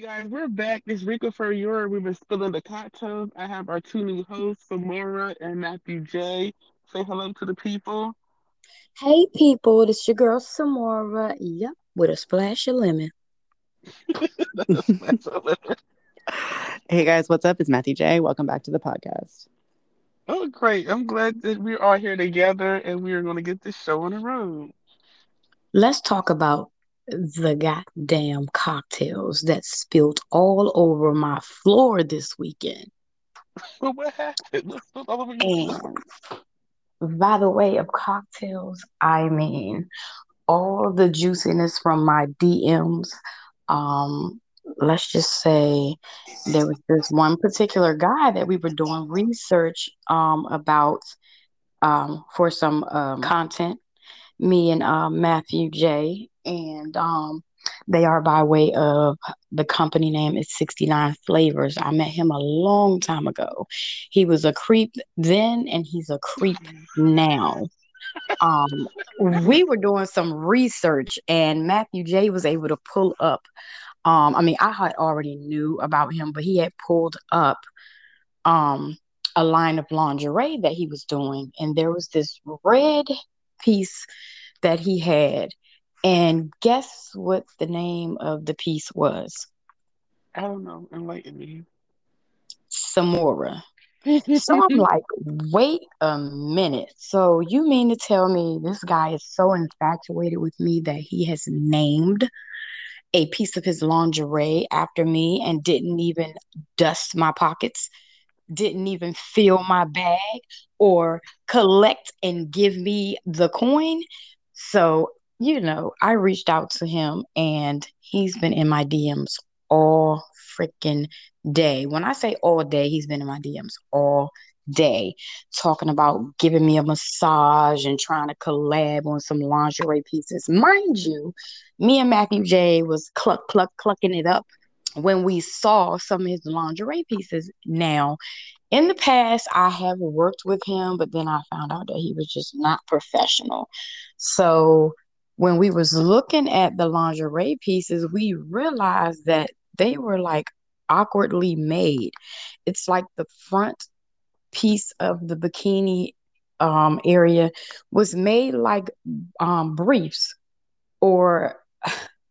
guys, we're back. It's Rico for your. We've been spilling the cocktails. I have our two new hosts, Samora and Matthew J. Say hello to the people. Hey people, it's your girl Samora. Yep, with a splash of lemon. Hey guys, what's up? It's Matthew J. Welcome back to the podcast. Oh, great. I'm glad that we're all here together and we are going to get this show on the road. Let's talk about the goddamn cocktails that spilled all over my floor this weekend. What happened? What's what's all over your And by the way of cocktails, I mean all the juiciness from my DMs. Um, let's just say there was this one particular guy that we were doing research um about um for some um content, me and uh, Matthew J. And um they are by way of the company name is 69 Flavors. I met him a long time ago. He was a creep then and he's a creep now. Um, we were doing some research and Matthew J was able to pull up. Um, I mean, I had already knew about him, but he had pulled up um a line of lingerie that he was doing, and there was this red piece that he had. And guess what the name of the piece was? I don't know. Enlighten me. Samora. So I'm like, wait a minute. So you mean to tell me this guy is so infatuated with me that he has named a piece of his lingerie after me and didn't even dust my pockets, didn't even fill my bag or collect and give me the coin? So, you know, I reached out to him and he's been in my DMs all freaking day. When I say all day, he's been in my DMs all day talking about giving me a massage and trying to collab on some lingerie pieces. Mind you, me and Matthew J was cluck cluck clucking it up when we saw some of his lingerie pieces. Now, in the past, I have worked with him, but then I found out that he was just not professional. So when we was looking at the lingerie pieces, we realized that they were like awkwardly made. It's like the front piece of the bikini um area was made like um briefs or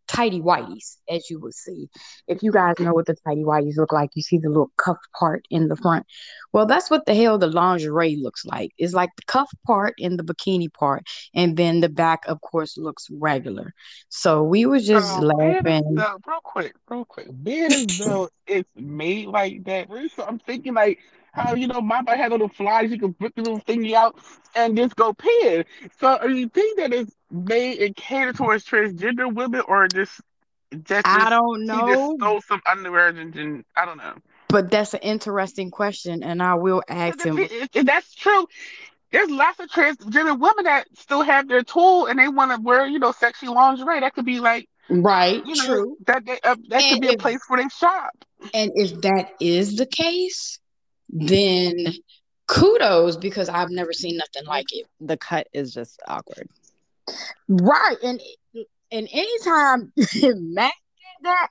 tidy whities, as you will see. If you guys know what the tidy whities look like, you see the little cuff part in the front. Well, that's what the hell the lingerie looks like. It's like the cuff part and the bikini part, and then the back, of course, looks regular. So we were just Um, laughing. real quick, real quick, being as though it's made like that, so I'm thinking like how you know my Mamba had little flies, you can put the little thingy out and just go pin. So, do you think that it's made and catered towards transgender women, or just that's I don't he just know, stole some underwear and, and I don't know. but that's an interesting question, and I will ask if, him. it- if, if that's true, there's lots of transgender women that still have their tool and they want to wear, you know, sexy lingerie. That could be like, Right, you know, true. that they, uh, that could And be a place where they shop. and if that is the case, then kudos because I've never seen nothing like it. The cut is just awkward. Right. And and anytime Matt did that,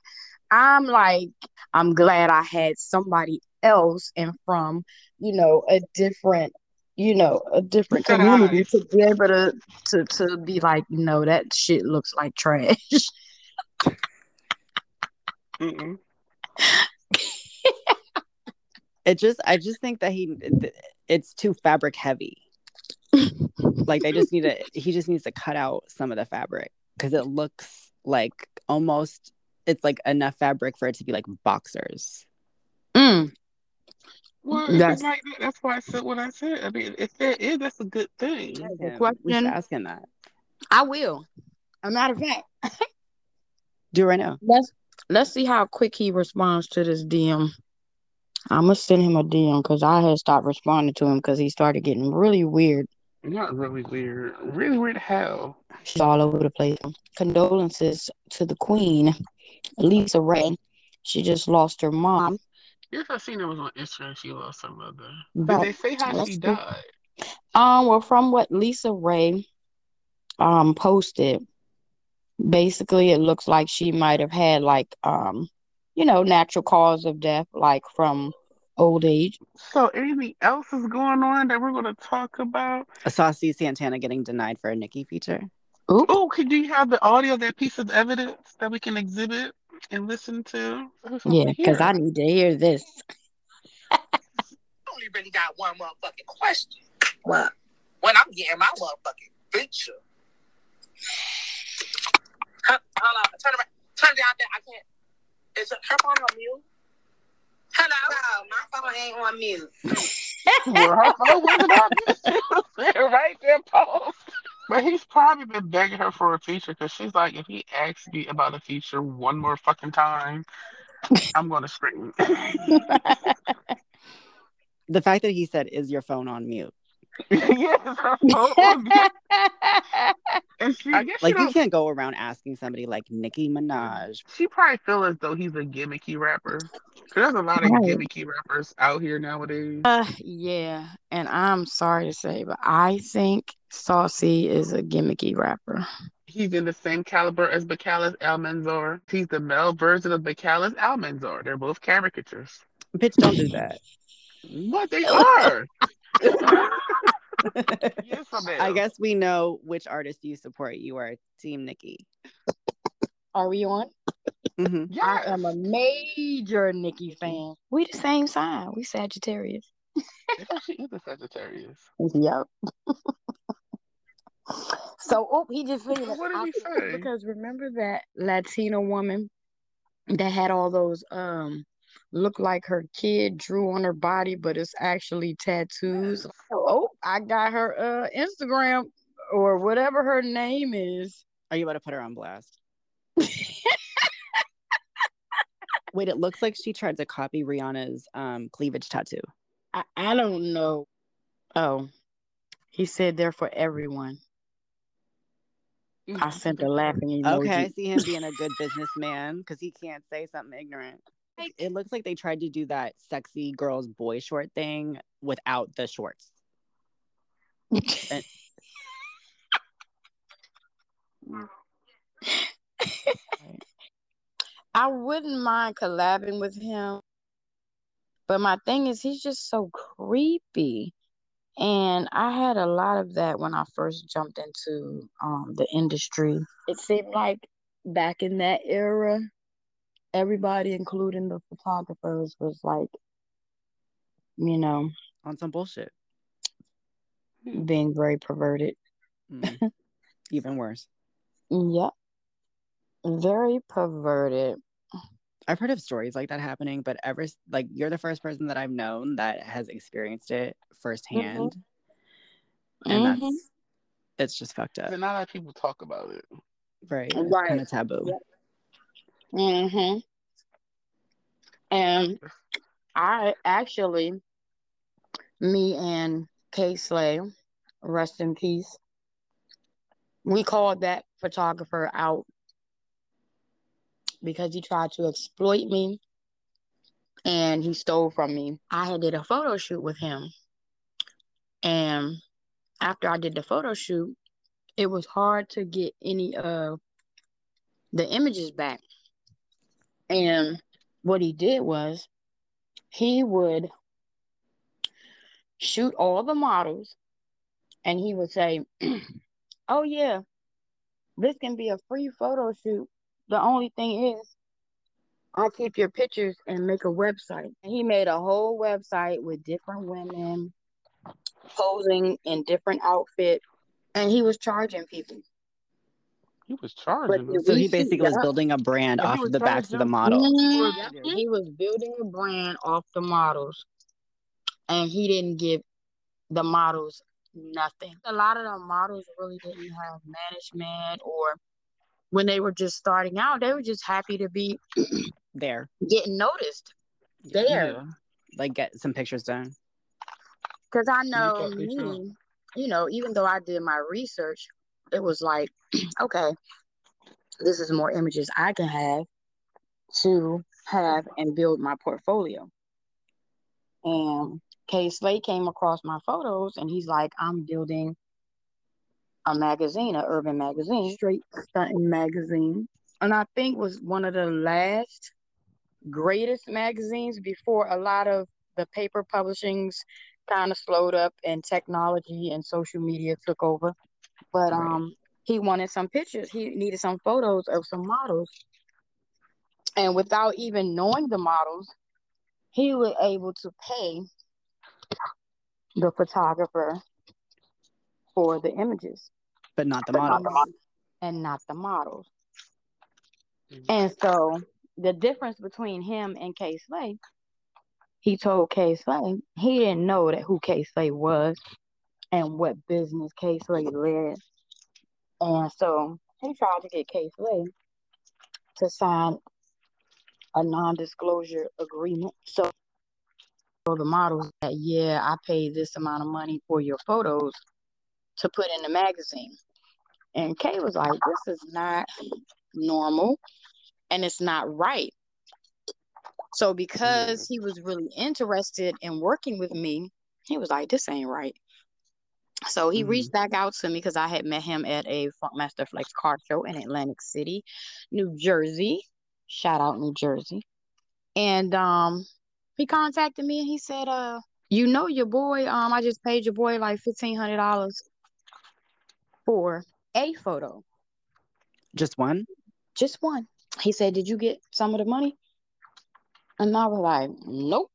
I'm like, I'm glad I had somebody else and from, you know, a different, you know, a different community to be able to to to be like, no, that shit looks like trash. It just, I just think that he, it's too fabric heavy. Like they just need to, he just needs to cut out some of the fabric because it looks like almost, it's like enough fabric for it to be like boxers. Mm, Well, that's like that, that's why I said what I said. I mean, if that is, that's a good thing. Ask the. We should question. ask him that. I will. A matter of fact, Do it right now. let's let's see how quick he responds to this DM. I'm gonna send him a DM because I had stopped responding to him because he started getting really weird. Not really weird. Really weird how. She's all over the place. Condolences to the Queen, LisaRaye. She just lost her mom. Yes, I seen it was on Instagram. She lost her mother. Did But they say how she died? Um, well, from what LisaRaye um posted, basically it looks like she might have had like um, you know, natural cause of death, like from old age. So anything else is going on that we're going to talk about? I saw Steve Santana getting denied for a Nicki feature. Oh, could you have the audio, that piece of evidence that we can exhibit and listen to? I just want yeah, because I need to hear this. I only really got one motherfucking question. What? When I'm getting my motherfucking feature. Huh, Hold on, turn around. Turn down there. I can't. Is her phone on mute? Hello? No, my phone ain't on mute. Well, her phone wasn't on this. She was there right there, post. But he's probably been begging her for a feature because she's like, if he asks me about a feature one more fucking time, I'm going to scream. The fact that he said, "Is your phone on mute?" yes, her phone on. And she, I guess Like she, you can't go around asking somebody like Nicki Minaj. she probably feel as though he's a gimmicky rapper. Because there's a lot of Right. gimmicky rappers out here nowadays. Uh, yeah, and I'm sorry to say, but I think Saucy is a gimmicky rapper. He's in the same caliber as Bacallus Almanzor. He's the male version of Bacallus Almanzor. They're both caricatures. Bitch, don't do that. What they are. Yes, I'm I guess we know which artist you support. You are Team Nicki. Are we on? hmm Yes. I am a major Nicki fan. We the same sign. We Sagittarius. She is a Sagittarius. Yep. so, oh, he just figured What did he say? because remember that Latina woman that had all those um look like her kid drew on her body, but it's actually tattoos. Oh, I got her uh Instagram or whatever her name is. Are you about to put her on blast? Wait, it looks like she tried to copy Rihanna's um, cleavage tattoo. I, I don't know. Oh, he said they're for everyone. I sent a laughing emoji. Okay, I see him being a good businessman because he can't say something ignorant. It looks like they tried to do that sexy girls boy short thing without the shorts. I wouldn't mind collabing with him, but my thing is he's just so creepy. And I had a lot of that when I first jumped into um the industry. It seemed like back in that era, everybody, including the photographers, was like, you know, on some bullshit. being very perverted. Mm. Even worse. Yep. Very perverted. I've heard of stories like that happening, but ever like you're the first person that I've known that has experienced it firsthand, and Mhm. that's it's just fucked up, And not a lot of people talk about it. right? Right. Kind of taboo. Yep. Mm-hmm. And I actually, me and Kay Slay, rest in peace, we called that photographer out because he tried to exploit me and he stole from me. I had did a photo shoot with him. And after I did the photo shoot, it was hard to get any of the images back. And what he did was he would shoot all the models and he would say, Oh, yeah, this can be a free photo shoot. The only thing is, I'll keep your pictures and make a website. And he made a whole website with different women posing in different outfits, and he was charging people. He was charging them. So he We see basically was building a brand But off of the backs of the charging- models. Mhm. He was building a brand off the models, and he didn't give the models nothing. A lot of the models really didn't have management, or when they were just starting out, they were just happy to be There, getting noticed there. Yeah. like get some pictures done. Because I know me, you know, even though I did my research, it was like, okay, this is more images I can have to have and build my portfolio. And Kay Slay came across my photos and he's like, I'm building a magazine, a urban magazine, straight stunting magazine. And I think was one of the last greatest magazines before a lot of the paper publishings kind of slowed up and technology and social media took over. But um he wanted some pictures. He needed some photos of some models. And without even knowing the models, he was able to pay the photographer for the images but not the But not models. the and not the models. Mhm. And so the difference between him and Kay Slay, he told Kay Slay he didn't know that who Kay Slay was and what business Kay Slay led. And so he tried to get Kay Slay to sign a non-disclosure agreement. So so the models that yeah, I paid this amount of money for your photos to put in the magazine. And Kay was like, This is not normal and it's not right. So because he was really interested in working with me, he was like, This ain't right. So he Mhm. reached back out to me because I had met him at a Funkmaster Flex car show in Atlantic City, New Jersey. Shout out New Jersey. And um he contacted me and he said, uh, you know your boy, um, I just paid your boy like fifteen hundred dollars for a photo. Just one? Just one. He said, Did you get some of the money? And I was like, Nope.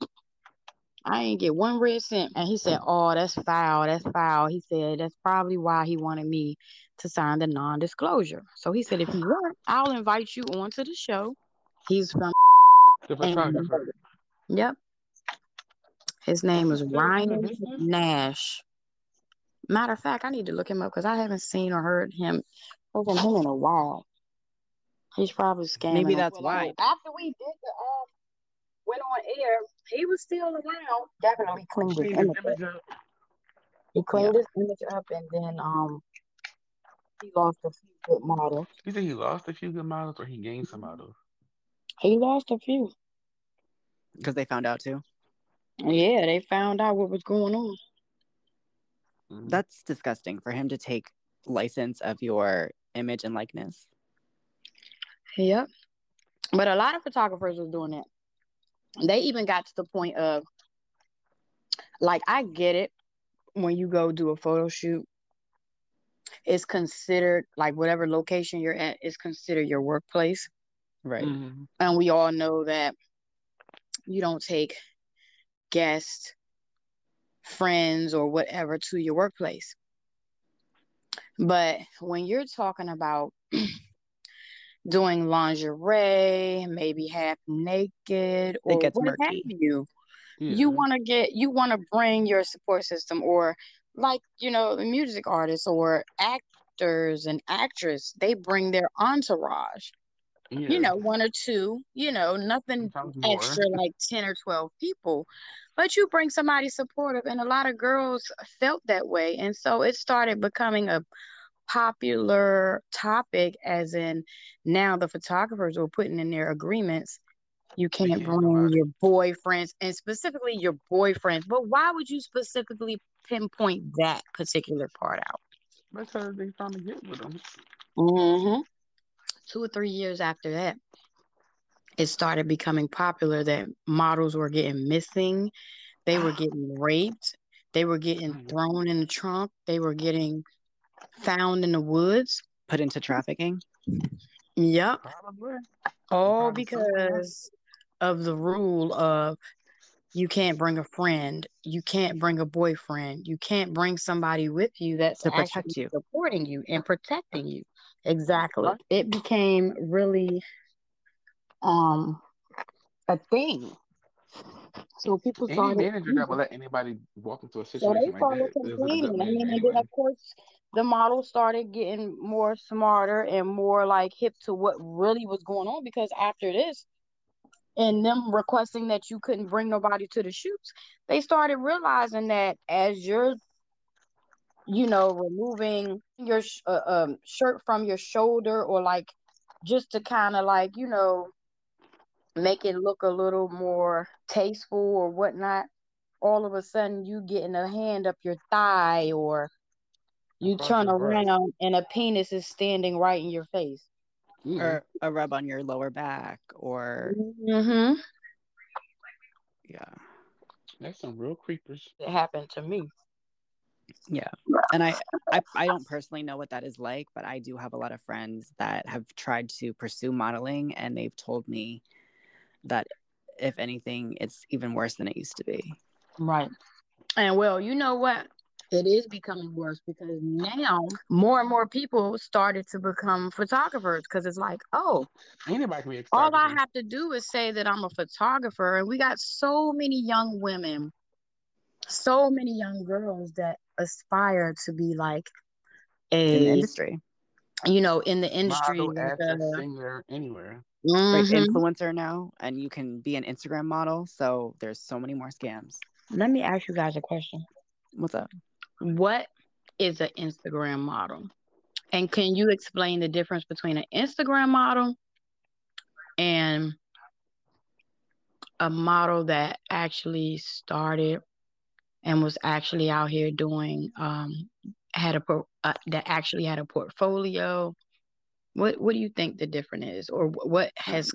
I ain't get one red cent. And he said, Oh, that's foul. That's foul. He said, That's probably why he wanted me to sign the non disclosure. So he said, If you want, I'll invite you onto the show. He's from The photographer. Yep. His name is Is he still in the Ryan? Nash. Matter of fact, I need to look him up because I haven't seen or heard him heard from him in a while. He's probably scamming. Maybe us. that's why. After we did the uh, went on air, he was still around. Definitely cleaned his Clean image up. image up. He cleaned his image up, and then um, he lost a few good models. You think he lost a few good models or he gained some models? He lost a few. Because they found out too. Yeah, they found out what was going on. Mhm. That's disgusting for him to take license of your image and likeness. Yep. But a lot of photographers was doing that. They even got to the point of like I get it when you go do a photo shoot, it's considered like whatever location you're at is considered your workplace. Right. Mhm. And we all know that you don't take guests, friends, or whatever to your workplace. But when you're talking about doing lingerie, maybe half naked, or what have murky. you, Yeah. you mm-hmm. want to get, you want to bring your support system, or like you know, the music artists or actors and actress, they bring their entourage. Yeah. You know, one or two. You know, nothing Sometimes more. extra like 10 or 12 people but you bring somebody supportive and a lot of girls felt that way and so it started becoming a popular topic as in now the photographers were putting in their agreements you can't can't bring your boyfriends and specifically your boyfriends but why would you specifically pinpoint that particular part out Because they trying to get with them Mm-hmm. Two or three years after that, it started becoming popular that models were getting missing, they were getting raped, they were getting Mhm. thrown in the trunk, they were getting found in the woods. Put into trafficking. Yep, Probably. all Probably because of the rule of you can't bring a friend, you can't bring a boyfriend, you can't bring somebody with you that's To protect you. supporting you and protecting you. Exactly. Right. It became really um a thing. So people Any started manager that would let anybody walk into a so situation they started a complaining. And then anyway. of course the models started getting more smarter and more like hip to what really was going on because after this and them requesting that you couldn't bring nobody to the shoots, they started realizing that as you're, you know, removing your sh- uh, um, shirt from your shoulder or like just to kind of like, you know, make it look a little more tasteful or whatnot, all of a sudden you getting a hand up your thigh or you Across turn your butt. around and a penis is standing right in your face. Mm. or a rub on your lower back or Mm-hmm. yeah That's some real creepers. It happened to me. yeah and I, I i don't personally know what that is like but i do have a lot of friends that have tried to pursue modeling and they've told me that if anything it's even worse than it used to be Right. And well, you know what? It is becoming worse because now more and more people started to become photographers because it's like, oh, Anybody can be a all I have to do is say that I'm a photographer. And we got so many young women, so many young girls that aspire to be like in the a, industry you know, in the industry. Model, like actor, singer, anywhere. like Mhm. influencer now and you can be an instagram model so there's so many more scams Let me ask you guys a question. what's up What is an Instagram model? And can you explain the difference between an Instagram model and a model that actually started and was actually out here doing um had a pro, uh, that actually had a portfolio? What what do you think the difference is, or what has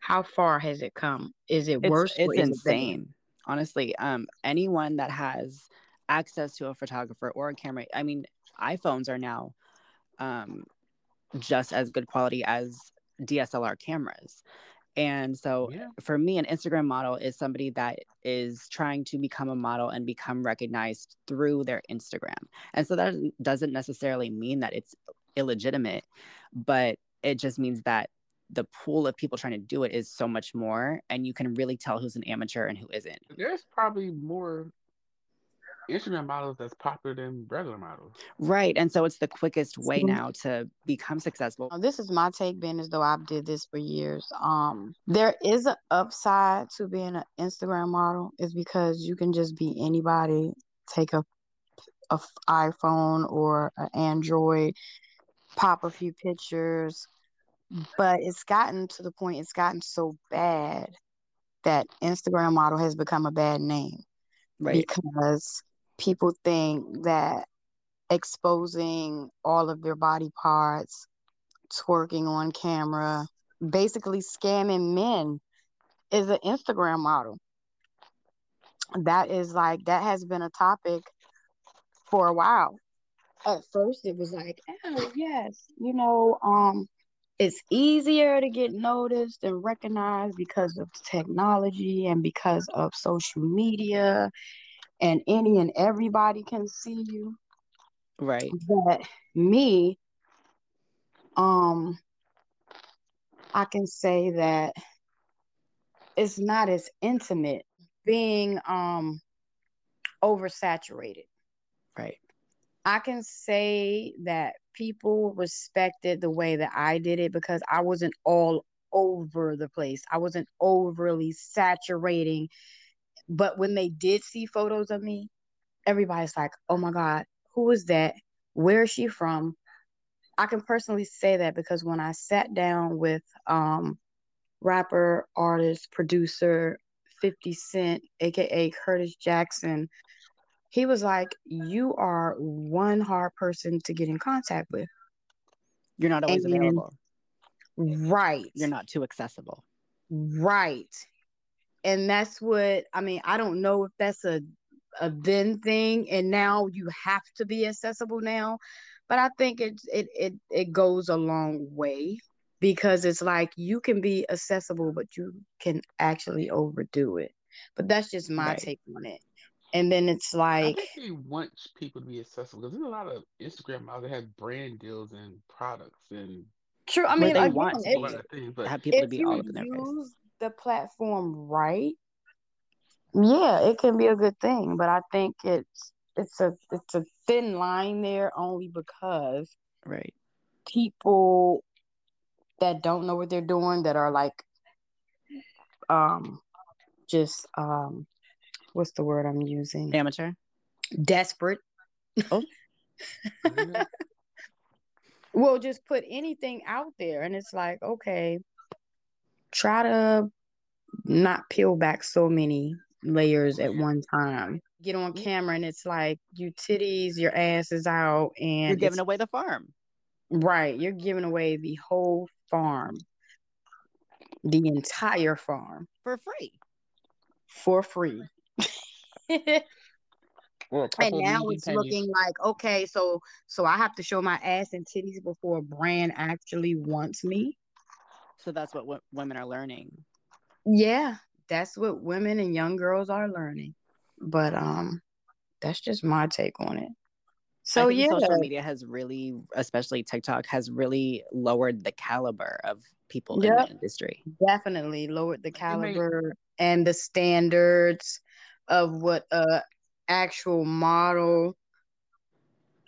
how far has it come? Is it it's, worse? or it's is it insane honestly um anyone that has access to a photographer or a camera i mean iphones are now um just as good quality as dslr cameras and so Yeah. for me an instagram model is somebody that is trying to become a model and become recognized through their instagram and so that doesn't necessarily mean that it's illegitimate but it just means that the pool of people trying to do it is so much more and you can really tell who's an amateur and who isn't There's probably more Instagram models that's popular than regular models. right and so it's the quickest way now to become successful This is my take, being as though I've did this for years. Um, there is an upside to being an Instagram model, is because you can just be anybody, take a, a f- iPhone or an Android, pop a few pictures. But it's gotten to the point, it's gotten so bad that Instagram model has become a bad name right because people think that exposing all of their body parts, twerking on camera, basically scamming men is an Instagram model. That is like that has been a topic for a while. At first it was like, oh yes, you know, um it's easier to get noticed and recognized because of technology and because of social media and any and everybody can see you. Right. But me um i can say that it's not as intimate being um oversaturated. Right. I can say that people respected the way that i did it because i wasn't all over the place. I wasn't overly saturating but when they did see photos of me everybody's like oh my god who is that? Where is she from? I can personally say that because when i sat down with um rapper artist producer 50 cent aka curtis jackson he was like you are one hard person to get in contact with. You're not always And- available. Right. You're not too accessible. Right. And that's what I mean, I don't know if that's a a then thing and now you have to be accessible now, but I think it it it it goes a long way because it's like you can be accessible but you can actually overdo it. But that's just my Right. take on it. And then it's I like think they want people to be accessible because there's a lot of Instagram models that have brand deals and products and true. I mean they again, want to if- a lot of things. But have people to be all up in their face use the platform right, yeah, it can be a good thing. But I think it's it's a it's a thin line there only because right people that don't know what they're doing that are like um just um what's the word I'm using? amateur Desperate. yeah, Will just put anything out there and it's like, okay, try to not peel back so many layers at one time. Get on mm-hmm. camera and it's like you titties, your ass is out, and you're giving away the farm Right. You're giving away the whole farm, the entire farm for free. for free. and Or a couple of now it's pennies. looking like, okay, so so I have to show my ass and titties before a brand actually wants me. So that's what w- women are learning. Yeah, that's what women and young girls are learning. But um that's just my take on it. So I think yeah, social media has really, especially TikTok, has really lowered the caliber of people in the industry. definitely lowered the It may- caliber and the standards of what a actual model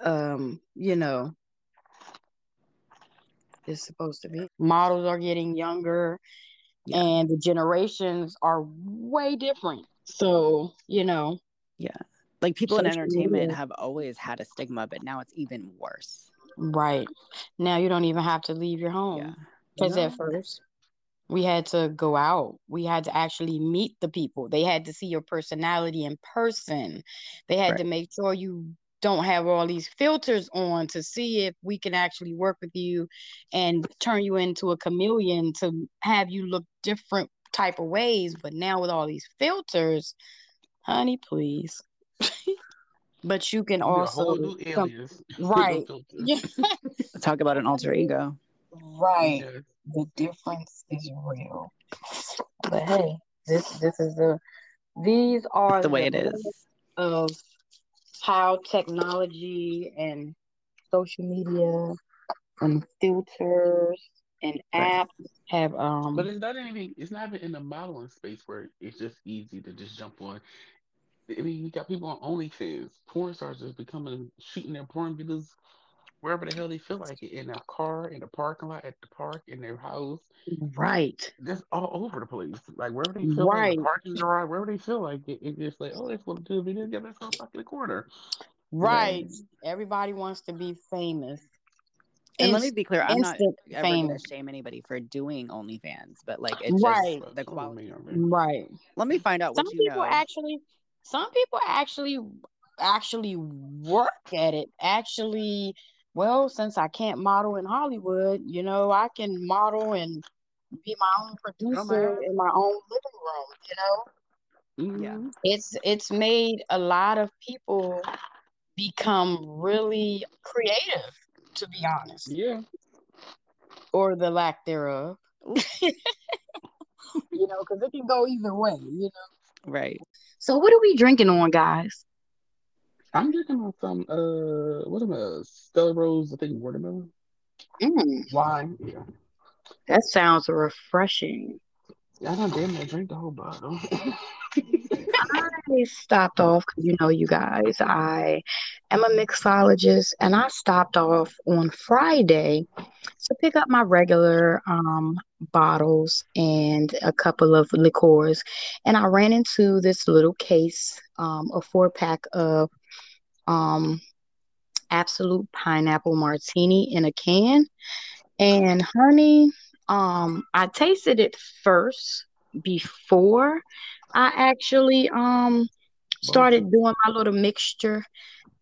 um you know is supposed to be models are getting younger Yeah. and the generations are way different so you know Yeah. Like people in entertainment have always had a stigma, but now it's even worse. right now you don't even have to leave your home Yeah. Because at first we had to go out. We had to actually meet the people. They had to see your personality in person. They had to make sure you don't have all these filters on to see if we can actually work with you and turn you into a chameleon to have you look different type of ways. But now with all these filters, honey, please. but you can You get a also whole new come- alias. right. Yeah. Talk about an alter ego. right. Yes. the difference is real. But hey, this this is the these are the way it limits is. of how technology and social media and filters and apps have um But it's not anything. It's not even in the modeling space where it's just easy to just jump on. I mean, you got people on OnlyFans, porn stars just becoming shooting their porn videos wherever the hell they feel like it in their car, in the parking lot, at the park, in their house, right. just all over the place. Like wherever they feel like Right. the parking garage, wherever they feel like it, it's just like, oh, let's want to do a video together, let's go fuck in the corner. Right. Everybody wants to be famous. And let me be clear, I'm not instant ever going to shame anybody for doing OnlyFans, but like it just Right. But the quality. of them ain't, man. Right. Let me find out some what you people know. actually some people actually actually work at it actually well since i can't model in hollywood you know i can model and be my own producer man. in my own living room you know Yeah. Mhm. it's it's made a lot of people become really creative to be honest Yeah. or the lack thereof you know because it can go either way you know Right. so what are we drinking on guys I'm drinking on some uh what am I Stella Rosa, I think watermelon. mm, Wine. Yeah. that sounds refreshing I done damn near drink the whole bottle. I stopped off because you know, you guys, I am a mixologist and I stopped off on Friday to pick up my regular um, bottles and a couple of liqueurs. And I ran into this little case, um, a four pack of um, Absolut Pineapple Martini in a can. And honey, um, I tasted it first before I actually um started doing my little mixture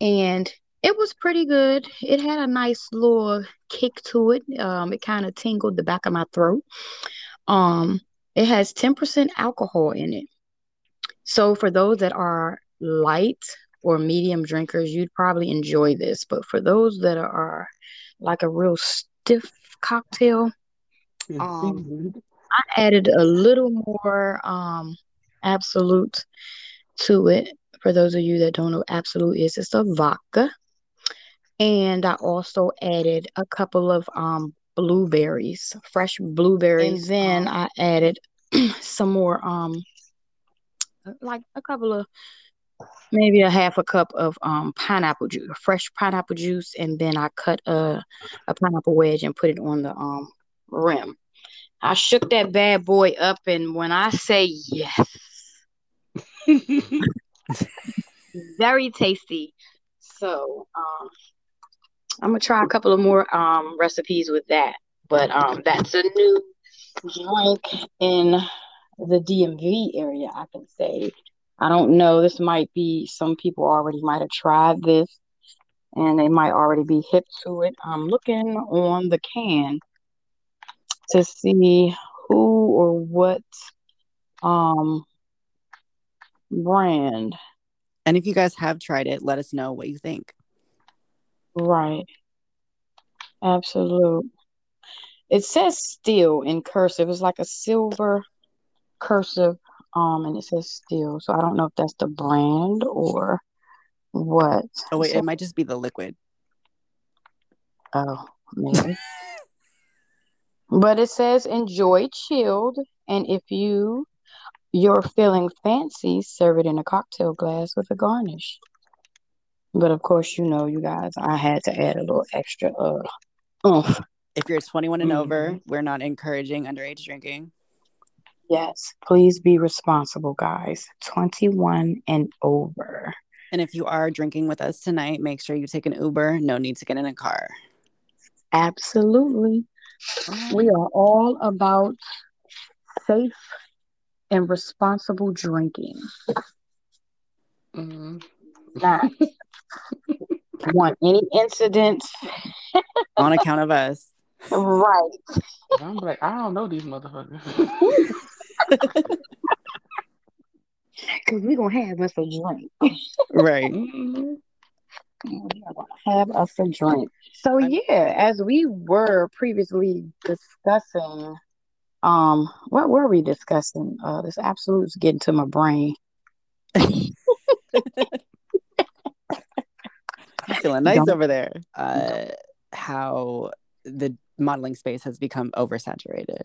and it was pretty good. It had a nice little kick to it. Um, it kind of tingled the back of my throat. Um, it has 10% alcohol in it. So for those that are light or medium drinkers, you'd probably enjoy this. But for those that are like a real stiff cocktail, Um. I added a little more um Absolut to it. For those of you that don't know Absolut is, it's a vodka. And I also added a couple of um blueberries, fresh blueberries. And then I added some more um like a couple of maybe a half a cup of um pineapple juice, fresh pineapple juice, and then I cut a a pineapple wedge and put it on the um rim. I shook that bad boy up, and when I say yes, very tasty. So um, I'm gonna try a couple of more um recipes with that. But um, that's a new drink in the DMV area. I can say. I don't know. This might be some people already might have tried this. and they might already be hip to it. I'm looking on the can to see who or what um brand. And if you guys have tried it, let us know what you think. Right. Absolut. It says steel in cursive. It's like a silver cursive, um, and it says steel. So I don't know if that's the brand or what. Oh wait, So- it might just be the liquid. Oh, maybe. but it says enjoy chilled, and if you you're feeling fancy, serve it in a cocktail glass with a garnish. But of course, you know, you guys, I had to add a little extra uh oomph. If you're 21 and over, Mhm. we're not encouraging underage drinking. Yes, please be responsible, guys. 21 and over. And if you are drinking with us tonight, make sure you take an Uber. No need to get in a car. Absolutely. We are all about safe and responsible drinking. Mhm. Not want any incidents. On account of us. Right. I'm like, I don't know these motherfuckers. Because we're going to have us a drink. Right. Mhm. We are going to have us a drink. So, yeah, as we were previously discussing, um, what were we discussing? Uh, this Absolut's getting to my brain. I'm feeling nice Don't- over there. Uh, how the modeling space has become oversaturated.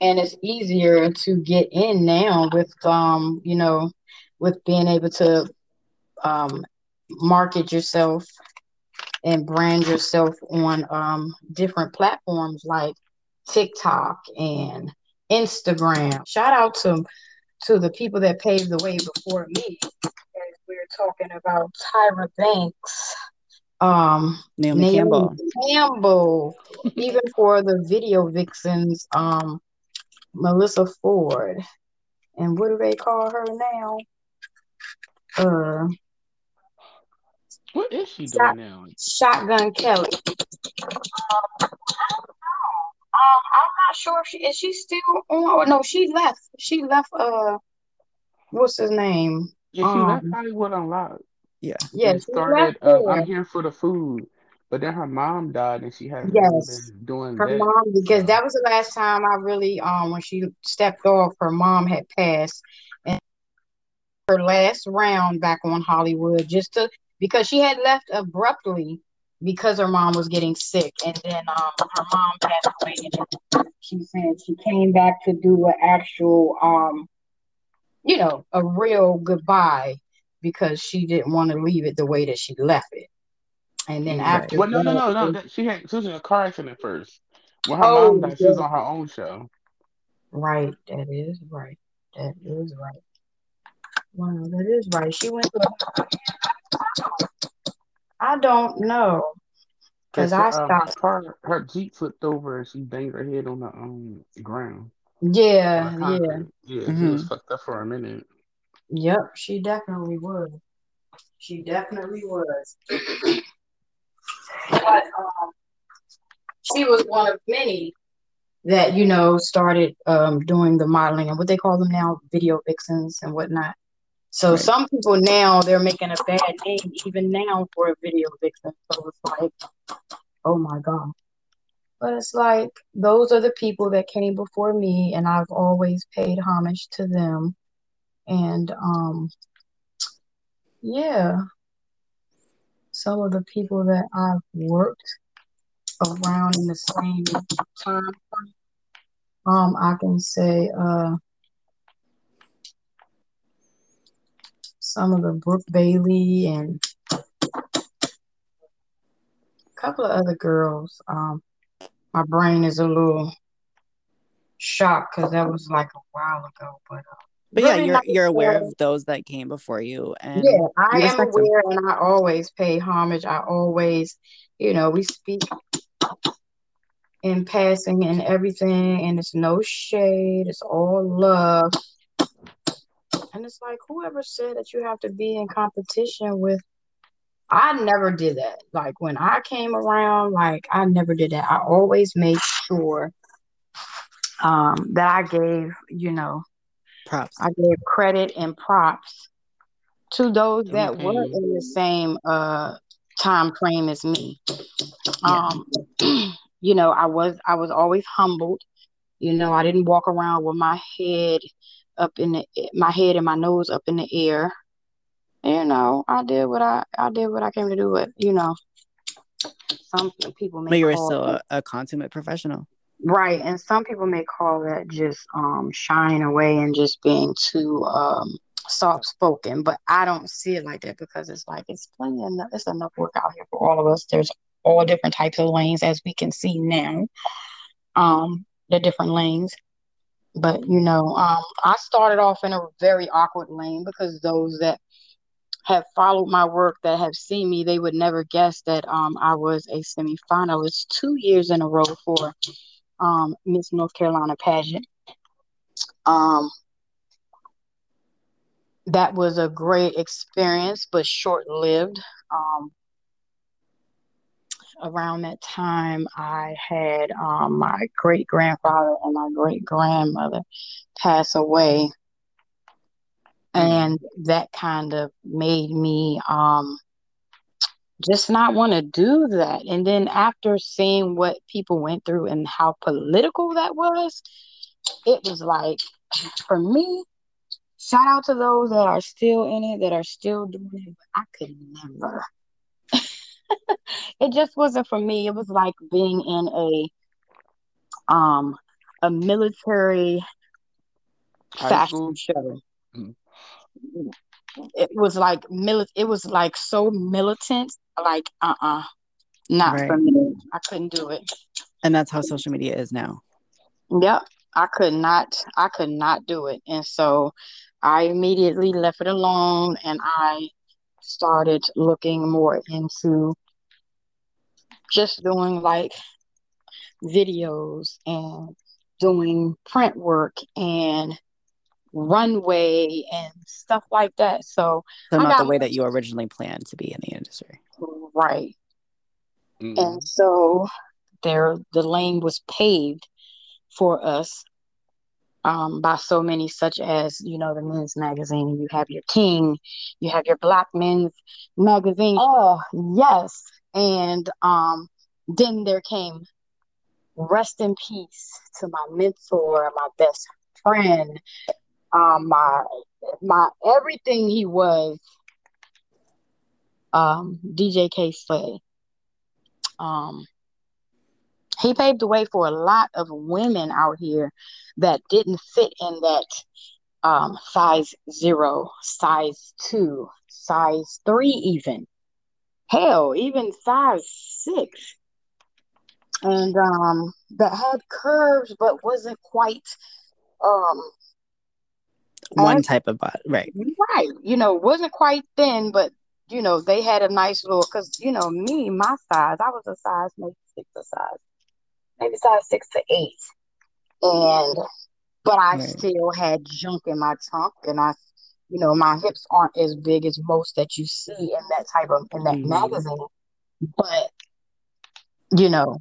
and it's easier to get in now with um you know with being able to um market yourself and brand yourself on um different platforms like TikTok and Instagram. Shout out to to the people that paved the way before me as we are talking about Tyra Banks um Naomi, Naomi Campbell. Campbell, even for the video vixens, um, Melissa Ford, and what do they call her now? Uh, What is she Shot- doing now? Shotgun Kelly. Um, um, I'm not sure if she is she still on. Or no, she left. She left. Uh, what's his name? Yeah, she left Um, Hollywood Unlocked. Yeah. Yeah, she started. left Um. I'm here for the food, but then her mom died, and she hasn't Yes. been doing Her that. mom, because so- that was the last time I really, um, when she stepped off, her mom had passed, and her last round back on Hollywood, just to because she had left abruptly because her mom was getting sick, and then um, her mom passed away, and she said she came back to do an actual, um, you know, a real goodbye because she didn't want to leave it the way that she left it, and then Right. after Well, no, no, no, no. that- that- She had she was in a car accident first. When her Oh, mom died, she was on her own show. Right, that is right. That is right. Wow, that is right. She went to. I don't know, cause I stopped. um, her her Jeep flipped over and she banged her head on the um ground. Yeah, on the yeah, concrete. Yeah, she was fucked up for a minute. Yep. She definitely was. She definitely was. But um, she was one of many that you know started um doing the modeling and what they call them now, video vixens and whatnot. So Right. some people now they're making a bad name even now for a video vixen. So it's like, oh my God. But it's like those are the people that came before me and I've always paid homage to them. And um yeah, some of the people that I've worked around in the same time. Um, I can say uh some of the Brooke Bailey and a couple of other girls. Um, my brain is a little shocked because that was like a while ago. But uh, But yeah, you're you're aware of those that came before you, and Yeah, I am respect them. aware, and I always pay homage. I always, you know, we speak in passing and everything, and it's no shade. It's all love. And it's like whoever said that you have to be in competition with I never did that. Like when I came around, like I never did that. I always made sure um that I gave, you know, Props. I gave credit and props to those that were Mhm. in the same uh time frame as me. Yeah. Um you know, I was I was always humbled. You know, I didn't walk around with my head up in the my head and my nose up in the air. You know, I did what I I did what I came to do. But you know, some people may But you were call still a, a consummate professional. Right, and some people may call that just um shying away and just being too um soft spoken. But I don't see it like that because it's like it's plenty enough. It's enough work out here for all of us. There's all different types of lanes as we can see now. Um, the different lanes. But you know, um, I started off in a very awkward lane because those that have followed my work that have seen me, they would never guess that um I was a semifinalist two years in a row for um Miss North Carolina pageant. Um that was a great experience, but short lived. Um around that time I had um my great grandfather and my great grandmother pass away. And that kind of made me um just not want to do that. And then after seeing what people went through and how political that was, it was like for me, shout out to those that are still in it, that are still doing it, but I could never. it just wasn't for me. It was like being in a um a military High fashion school? show. Mhm. It was like mili- it was like so militant, like uh-uh. Not for me. I couldn't do it. And that's how social media is now. Yep. I could not I could not do it. And so I immediately left it alone and I started looking more into just doing like videos and doing print work and runway and stuff like that. So So I not the way that you originally planned to be in the industry. right. Mhm. And so there the lane was paved for us um, by so many, such as, you know, the men's magazine. You have your King, you have your Black Men's magazine. Oh, yes. And um, then there came rest in peace to my mentor, my best friend, um, my my everything he was, um, DJ Kay Slay. Um, he paved the way for a lot of women out here that didn't fit in that um, size zero, size two, size three, even. Hell, even size six. And um, that had curves but wasn't quite um, One type of body. Right. right. You know, wasn't quite thin, but you know, they had a nice little because you know, me, my size, I was a size maybe six a size, maybe size six to eight. And but I Right. still had junk in my trunk and I you know, my hips aren't as big as most that you see in that type of in that Mhm. magazine. But you know,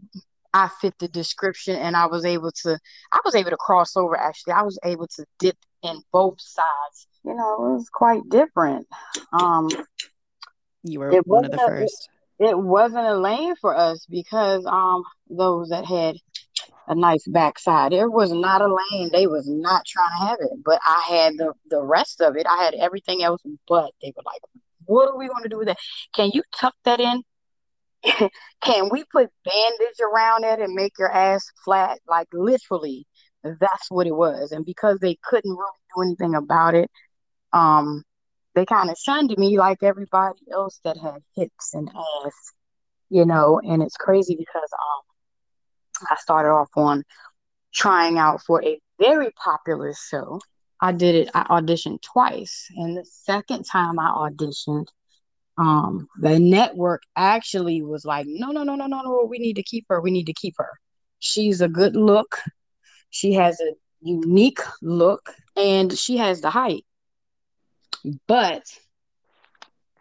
I fit the description and I was able to I was able to cross over actually. I was able to dip in both sides. You know, it was quite different. Um You were It one of the a- first. it wasn't a lane for us because um those that had a nice backside. It was not a lane. They was not trying to have it. But I had the the rest of it. I had everything else but they were like, What are we gonna do with that? Can you tuck that in? Can we put bandage around it and make your ass flat? Like literally, that's what it was. And because they couldn't really do anything about it, um, they kind of shunned me like everybody else that had hips and ass, you know. And it's crazy because um, I started off on trying out for a very popular show. I did it. I auditioned twice, and the second time I auditioned, um, the network actually was like, "No, no, no, no, no, no. We need to keep her. We need to keep her. She's a good look. She has a unique look, and she has the height." But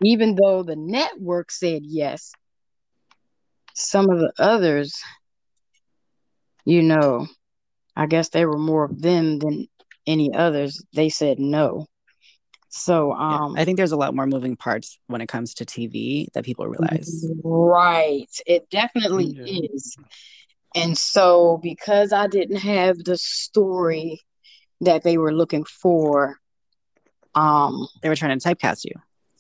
even though the network said yes, some of the others, you know, I guess they were more of them than any others. They said no. So Yeah, um I think there's a lot more moving parts when it comes to TV that people realize. right. It definitely Yeah. is. And so because I didn't have the story that they were looking for, um They were trying to typecast you.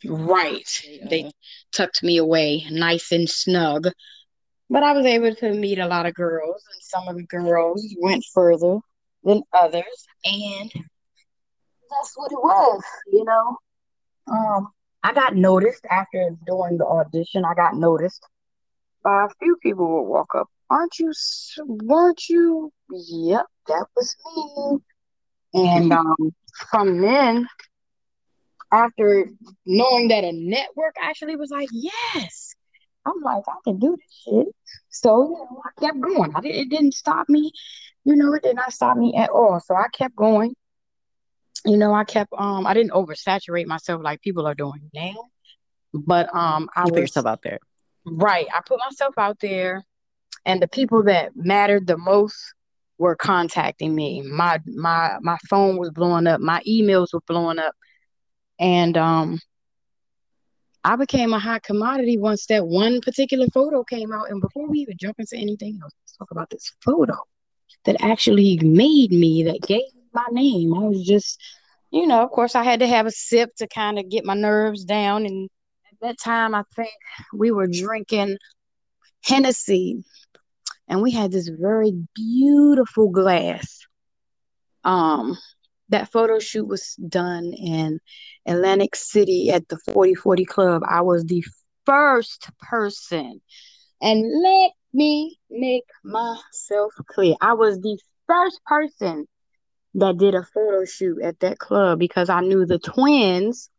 Right. They tucked me away nice and snug. But I was able to meet a lot of girls, and some of the girls went further than others. And that's what it was, you know. Um, I got noticed after doing the audition. I got noticed by a few people would walk up. Aren't you? Weren't you? Yep, that was me. And um, from then, after knowing that a network actually was like, yes, I'm like, I can do this shit. So, you know, I kept going. I it didn't stop me. You know, it did not stop me at all. So I kept going. You know, I kept um I didn't oversaturate myself like people are doing now. But um I You put was yourself out there. right. I put myself out there and the people that mattered the most were contacting me. My my my phone was blowing up, my emails were blowing up. And um I became a hot commodity once that one particular photo came out. And before we even jump into anything else, let's talk about this photo that actually made me, that gave my name. I was just, you know, of course, I had to have a sip to kind of get my nerves down. And at that time, I think we were drinking Hennessy, and we had this very beautiful glass. Um, that photo shoot was done in Atlantic City at the 4040 Club. I was the first person, and let me make myself clear. I was the first person that did a photo shoot at that club because I knew the twins.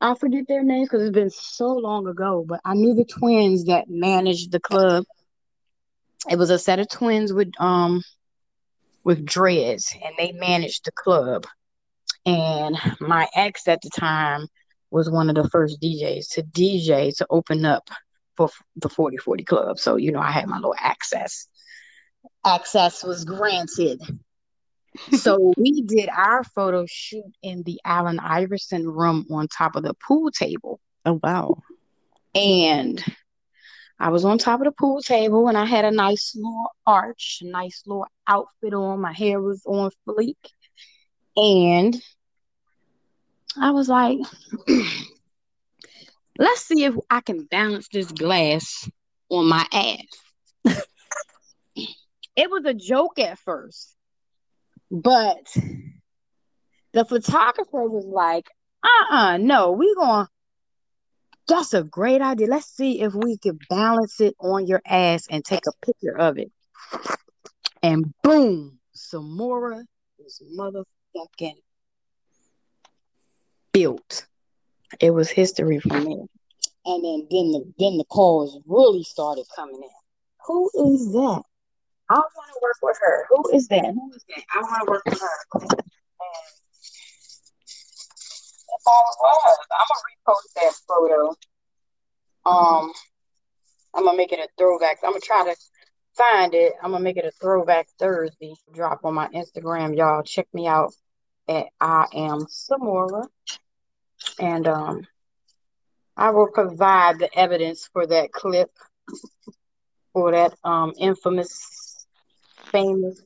I forget their names because it's been so long ago, but I knew the twins that managed the club. It was a set of twins with um with dreads, and they managed the club. And my ex at the time was one of the first DJs to DJ to open up for the 4040 Club. So, you know, I had my little access. Access was granted. So we did our photo shoot in the Allen Iverson room on top of the pool table. Oh wow. And I was on top of the pool table and I had a nice little arch, a nice little outfit on. My hair was on fleek. And I was like, let's see if I can balance this glass on my ass. it was a joke at first, but the photographer was like, uh uh no, we going that's a great idea. Let's see if we can balance it on your ass and take a picture of it. And boom, Samora is motherfucking built. It was history for me. And then then the then the calls really started coming in. Who is that? I want to work with her. Who is that? Who is that? I want to work with her. And all was. I'm gonna repost that photo. Um, I'm gonna make it a throwback. I'm gonna try to find it. I'm gonna make it a throwback Thursday. Drop on my Instagram, y'all. Check me out at I am Samora, and um, I will provide the evidence for that clip, for that um infamous, famous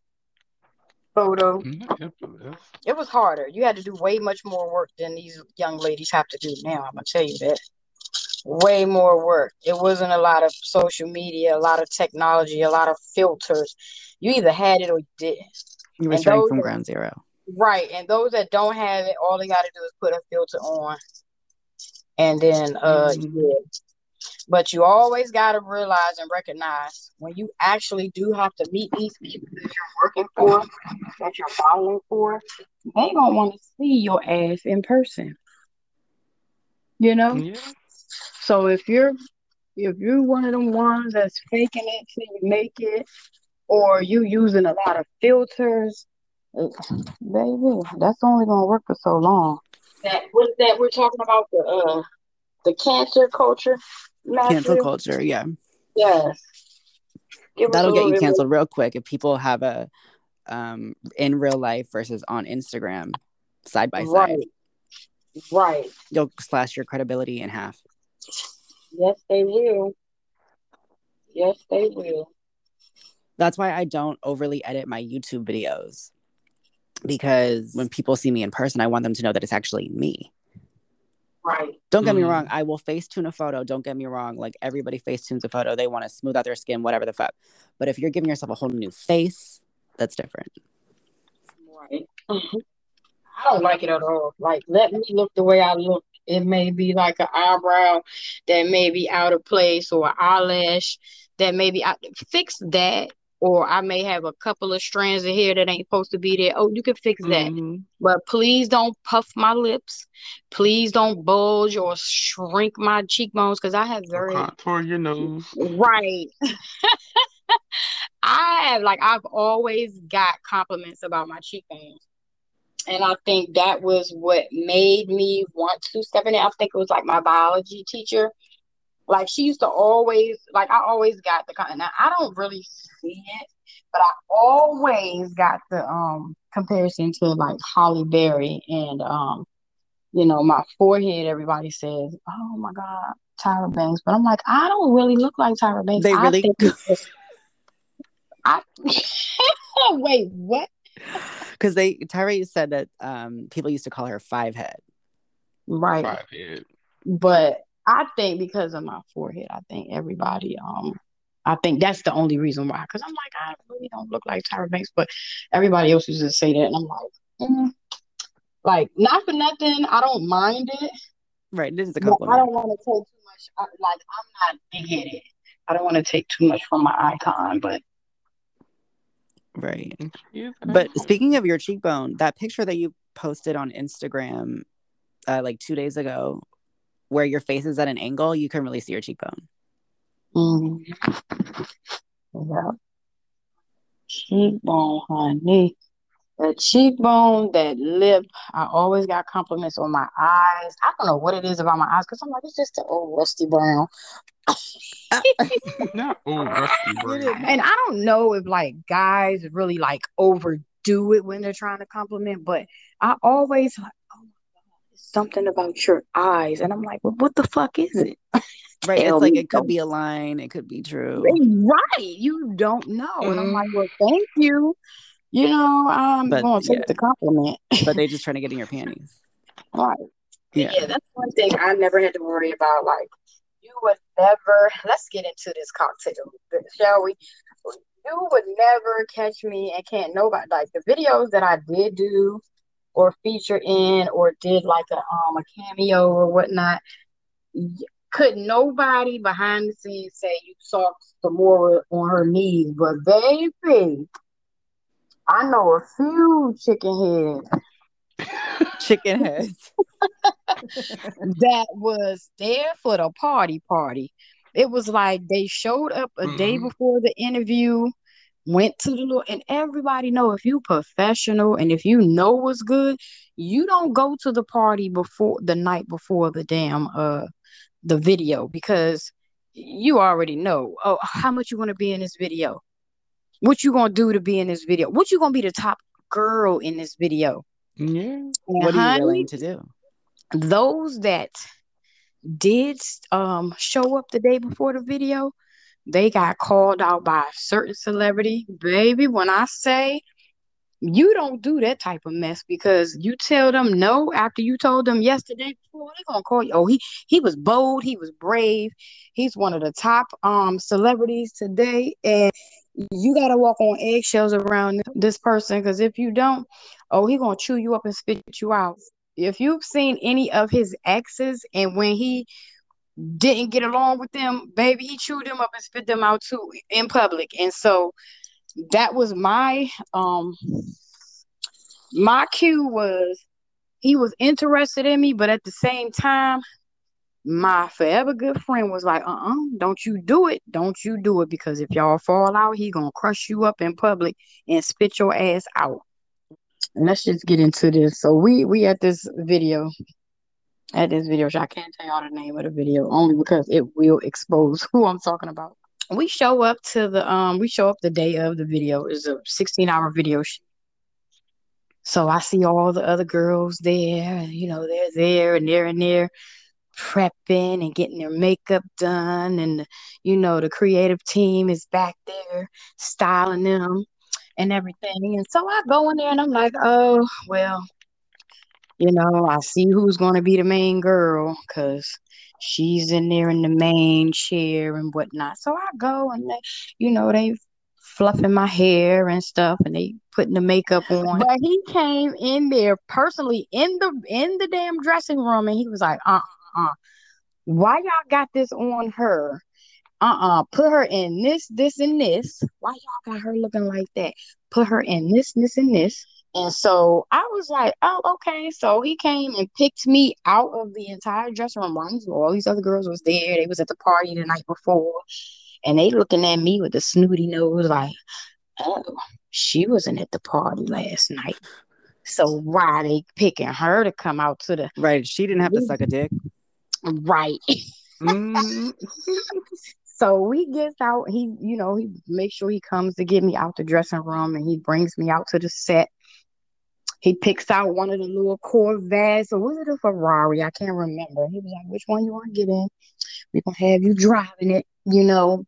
photo. Not infamous. It was harder. You had to do way much more work than these young ladies have to do now. I'm gonna tell you that. Way more work. It wasn't a lot of social media, a lot of technology, a lot of filters. You either had it or you didn't. You were starting from are- ground zero. Right. And those that don't have it, all they gotta do is put a filter on and then uh Mhm. yeah. But you always gotta realize and recognize when you actually do have to meet these people that you're working for, that you're following for, they don't want to see your ass in person. You know? Yeah. So if you're if you're one of them ones that's faking it till you make it, or you using a lot of filters, it- baby, that's only gonna work for so long. That what that we're talking about the uh the cancer culture. Cancel Matthew. culture, yeah. Yes. Give That'll get you more- canceled real quick if people have a um in real life versus on Instagram side by side. Right. Right. You'll slash your credibility in half. Yes, they will. Yes, they will. That's why I don't overly edit my YouTube videos. Because when people see me in person, I want them to know that it's actually me. Right. Don't get me Mm. wrong, I will face tune a photo. Don't get me wrong. Like everybody face tunes a photo. They want to smooth out their skin, whatever the fuck. But if you're giving yourself a whole new face, that's different. Right. I don't like it at all. Like, let me look the way I look. It may be like an eyebrow that may be out of place or an eyelash that may be out. Fix that. Or I may have a couple of strands of hair that ain't supposed to be there. Oh, you can fix that. Mhm. But please don't puff my lips. Please don't bulge or shrink my cheekbones because I have Or very contour your nose. Right. I have like I've always got compliments about my cheekbones. And I think that was what made me want to step in it. I think it was like my biology teacher. Like she used to always like I always got the kind now I don't really see it, but I always got the um comparison to like Halle Berry and um you know my forehead everybody says, Oh my God, Tyra Banks. But I'm like, I don't really look like Tyra Banks. They I really think it's I wait, what? Because they Tyra said that um people used to call her five head. Right. Five head. But I think because of my forehead, I think everybody um I think that's the only reason why. Because I'm like, I really don't look like Tyra Banks, but everybody else used to say that, and I'm like, mm. like not for nothing. I don't mind it, Right. This is a couple. I don't want to take too much. I, like I'm not big headed. I don't want to take too much from my icon, but Right. But speaking of your cheekbone, that picture that you posted on Instagram uh, like two days ago, where your face is at an angle, you can really see your cheekbone. Mm, yeah. Cheekbone, honey. That cheekbone, that lip. I always got compliments on my eyes. I don't know what it is about my eyes because I'm like, it's just the old rusty brown. not old rusty brown. And I don't know if like guys really like overdo it when they're trying to compliment, but I always like, oh my God, it's something about your eyes. And I'm like, well, what the fuck is it? Right. Tell it's like it could be a line, it could be true. Right. You don't know. And I'm like, well, mm-hmm. thank you. You know, I'm But, going to take yeah. the compliment. But they just trying to get in your panties. Right. Yeah. Yeah, that's one thing I never had to worry about. Like, you would never, let's get into this cocktail, shall we? You would never catch me and can't nobody, like the videos that I did do or feature in or did like a, um, a cameo or whatnot, could nobody behind the scenes say you saw Samora on her knees, but baby, I know a few chicken heads Chicken heads. that was there for the party party. It was like they showed up a day Mhm. before the interview, went to the little, and everybody know if you professional and if you know what's good, you don't go to the party before the night before the damn uh the video because you already know oh how much you want to be in this video, what you gonna do to be in this video, what you gonna be the top girl in this video. Yeah. What are you willing to do? those that did um show up the day before the video, they got called out by a certain celebrity. Baby, when I say you don't do that type of mess because you tell them no after you told them yesterday before, they're gonna call you. Oh, he he was bold, he was brave, he's one of the top um celebrities today, and you gotta walk on eggshells around this person because if you don't, oh, he gonna chew you up and spit you out. If you've seen any of his exes and when he didn't get along with them, baby, he chewed them up and spit them out too in public. And so that was my um my cue was he was interested in me, but at the same time, my forever good friend was like, uh-uh, don't you do it. Don't you do it because if y'all fall out, he gonna crush you up in public and spit your ass out. And let's just get into this. So we we at this video at this video show. I can't tell y'all the name of the video only because it will expose who I'm talking about. We show up to the um we show up the day of the video. It's a 16 hour video shoot. So I see all the other girls there, and you know, they're there and they're in there prepping and getting their makeup done and you know the creative team is back there styling them and everything. And so I go in there and I'm like, oh, well, you know, I see who's going to be the main girl because she's in there in the main chair and whatnot. So I go and they, you know, they fluffing my hair and stuff and they putting the makeup on. But he came in there personally in the in the damn dressing room and he was like, uh uh, uh. why y'all got this on her? uh-uh put her in this this and this why y'all got her looking like that put her in this this and this and so i was like oh okay. So he came and picked me out of the entire dressing room. All these other girls was there. They was at the party the night before. And they looking at me with the snooty nose like oh she wasn't at the party last night. So why they picking her to come out to the right. She didn't have to suck a dick. Right. Mm-hmm. So we gets out. He, you know, he makes sure he comes to get me out the dressing room, and he brings me out to the set. He picks out one of the little Corvettes, or was it a Ferrari? I can't remember. He was like, "Which one you want to get in? We gonna have you driving it." You know,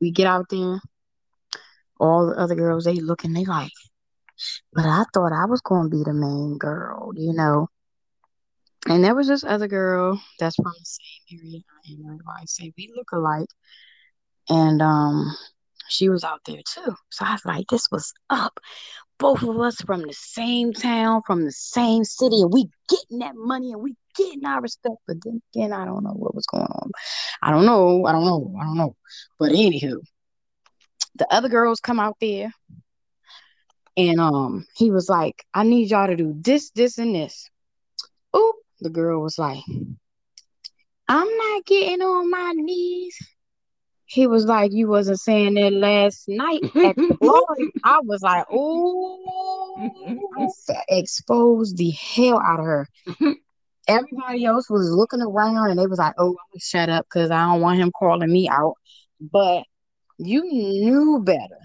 we get out there. All the other girls, they looking, they like, but I thought I was gonna be the main girl, you know. And there was this other girl that's from the same area I am. I say we look alike, and um, she was out there too. So I was like, this was up. Both of us from the same town, from the same city, and we getting that money and we getting our respect. But then again, I don't know what was going on. I don't know. I don't know. I don't know. But anywho, the other girls come out there, and um, he was like, I need y'all to do this, this, and this. Oop, the girl was like, I'm not getting on my knees. He was like, You wasn't saying that last night at the party. I was like, Oh, exposed the hell out of her. Everybody else was looking around and they was like, Oh, I'm gonna shut up because I don't want him calling me out. But you knew better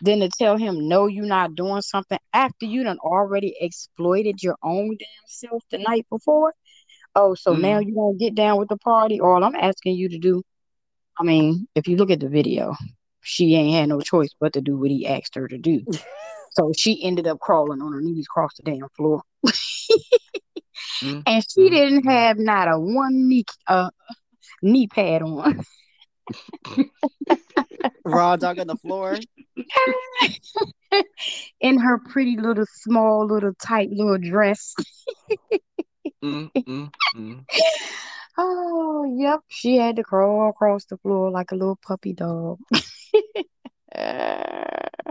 than to tell him, No, you're not doing something after you done already exploited your own damn self the night before. Oh, so mm. now you don't get down with the party? All I'm asking you to do I mean, if you look at the video, she ain't had no choice but to do what he asked her to do. so she ended up crawling on her knees across the damn floor. mm-hmm. And she mm-hmm. didn't have not a one knee uh knee pad on. Raw dog on the floor. In her pretty little small little tight little dress. mm-hmm. Oh, yep. She had to crawl across the floor like a little puppy dog.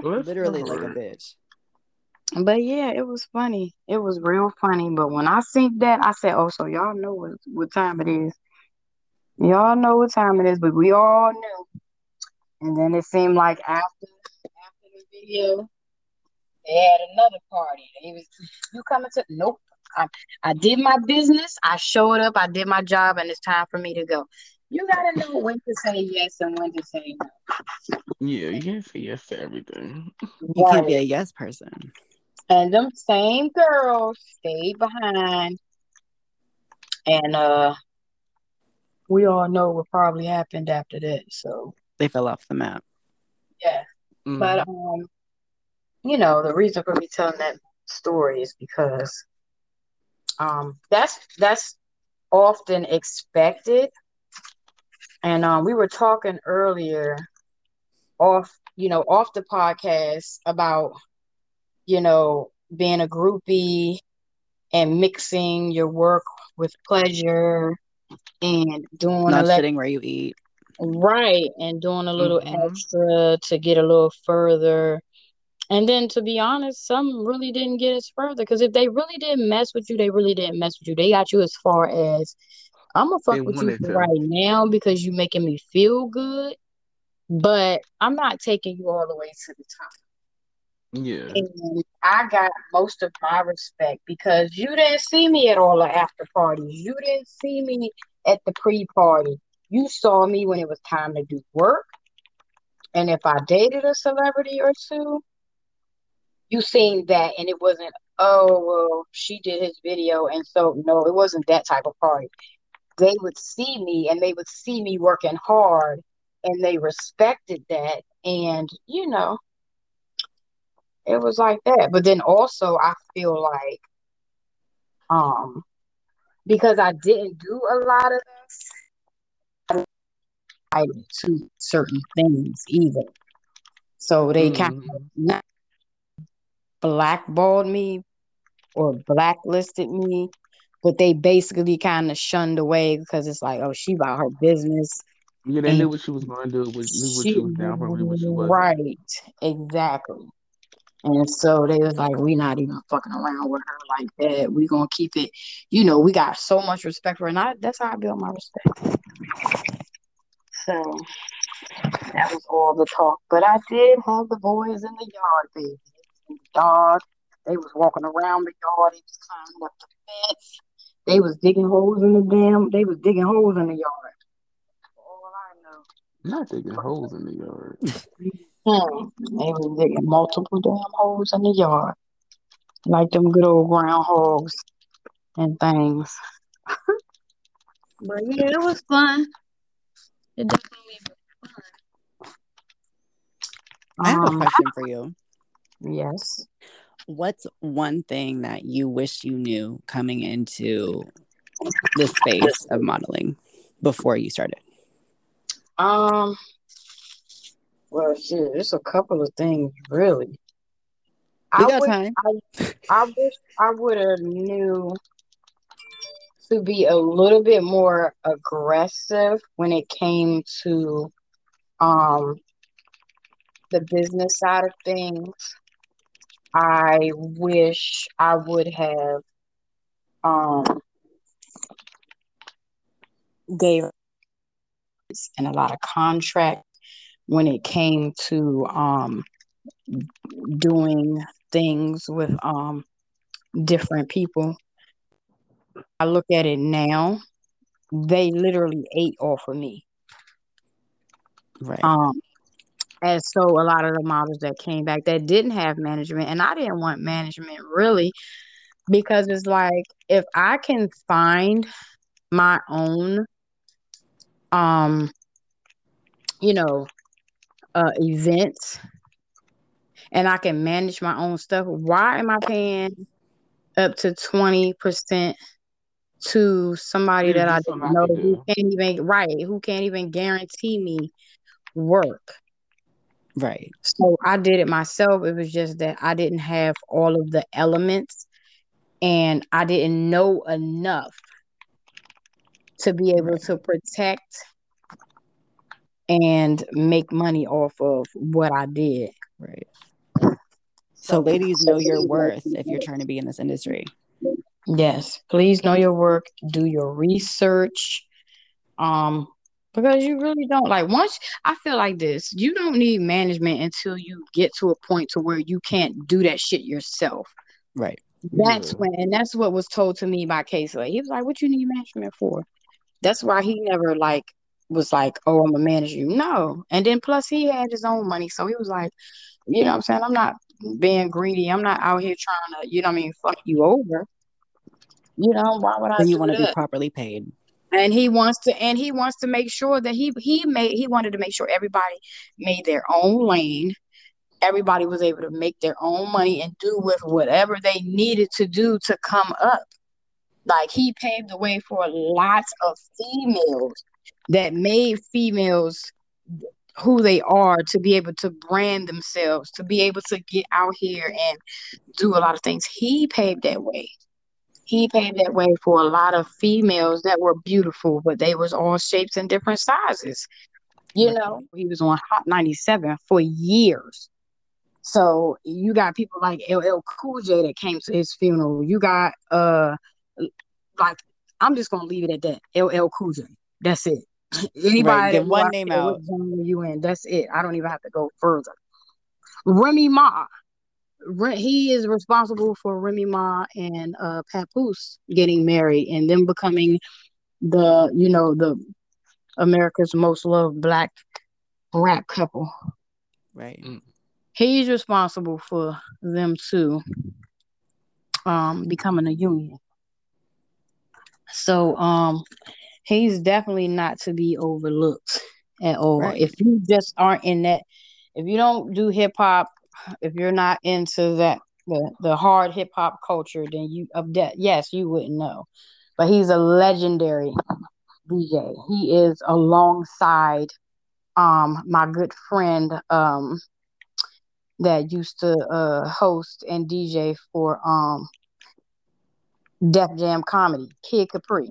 Literally like a bitch. But yeah, it was funny. It was real funny. But when I seen that, I said, "Oh, so y'all know what, what time it is? Y'all know what time it is." But we all knew. And then it seemed like after after the video, they had another party. They was you coming to? Nope. I, I did my business. I showed up. I did my job, and it's time for me to go. You gotta know when to say yes and when to say no. Yeah, you can't say yes to everything. You right. can't be a yes person. And them same girls stayed behind, and uh, we all know what probably happened after that. So they fell off the map. Yeah, mm. but um, you know the reason for me telling that story is because um, that's that's often expected. And um, we were talking earlier off, you know, off the podcast about, you know, being a groupie and mixing your work with pleasure and doing not sitting where you eat. Right. And doing a little mm-hmm. extra to get a little further and then, to be honest, some really didn't get as further because if they really didn't mess with you, they really didn't mess with you. They got you as far as I'm gonna fuck they with you right now because you're making me feel good, but I'm not taking you all the way to the top. Yeah. And I got most of my respect because you didn't see me at all the after parties. You didn't see me at the pre party. You saw me when it was time to do work. And if I dated a celebrity or two, you seen that and it wasn't, oh well, she did his video and so no, it wasn't that type of party. They would see me and they would see me working hard and they respected that and you know it was like that. But then also I feel like um because I didn't do a lot of this I to certain things either. So they kind of Mhm. not blackballed me or blacklisted me, but they basically kind of shunned away because it's like, oh, she about her business. Yeah, they And knew what she was going to do. Was knew what she she was down for, knew what she wasn't. right, exactly. And so they was like, we not even fucking around with her like that. We gonna keep it, you know, we got so much respect for her. And I, that's how I built my respect. So that was all the talk. But I did have the boys in the yard, baby. In the yard. They was walking around the yard, they was climbing up the fence. They was digging holes in the damn they was digging holes in the yard. All I know. Not digging holes in the yard. Hmm. They was digging multiple damn holes in the yard. Like them good old groundhogs and things. but yeah, it was fun. It definitely was fun. I have a Um, question for you. Yes. What's one thing that you wish you knew coming into the space of modeling before you started? Um, well, shit, there's a couple of things really. We I got wish time. I wish I would have knew to be a little bit more aggressive when it came to um the business side of things. I wish I would have um gave and a lot of contract when it came to um doing things with um different people. I look at it now, they literally ate off of me. Right. Um and so a lot of the models that came back that didn't have management and I didn't want management really because it's like if I can find my own um you know uh events and I can manage my own stuff, why am I paying up to 20% to somebody that I don't know who can't even right, who can't even guarantee me work. Right. So I did it myself. It was just that I didn't have all of the elements and I didn't know enough to be able to protect and make money off of what I did. Right. So, ladies, know your worth if you're trying to be in this industry. Yes, please know your work, do your research. Um, because you really don't like once I feel like this, you don't need management until you get to a point to where you can't do that shit yourself. Right. That's Yeah. when and that's what was told to me by Casey. He was like, What you need management for? That's why he never like was like, Oh, I'm gonna manage you. No. And then plus he had his own money. So he was like, you know what I'm saying? I'm not being greedy. I'm not out here trying to, you know what I mean, fuck you over. You know, why would I But you want to be properly paid. And he wants to and he wants to make sure that he he made he wanted to make sure everybody made their own lane. Everybody was able to make their own money and do with whatever they needed to do to come up. Like he paved the way for lots of females that made females who they are to be able to brand themselves, to be able to get out here and do a lot of things. He paved that way. He paved that way for a lot of females that were beautiful, but they was all shapes and different sizes. You know, he was on Hot 97 for years. So you got people like LL Cool J that came to his funeral. You got uh like I'm just gonna leave it at that. LL Cool J. That's it. Anybody Right. Know one name out. you in, that's it. I don't even have to go further. Remy Ma. Re- he is responsible for Remy Ma and uh Papoose getting married and them becoming the you know the America's most loved black rap couple. Right. He's responsible for them two um becoming a union. So um he's definitely not to be overlooked at all. Right. If you just aren't in that if you don't do hip hop, if you're not into that the, the hard hip hop culture, then you of that yes, you wouldn't know. But he's a legendary DJ. He is alongside um my good friend um that used to uh host and DJ for um Def Jam Comedy, Kid Capri.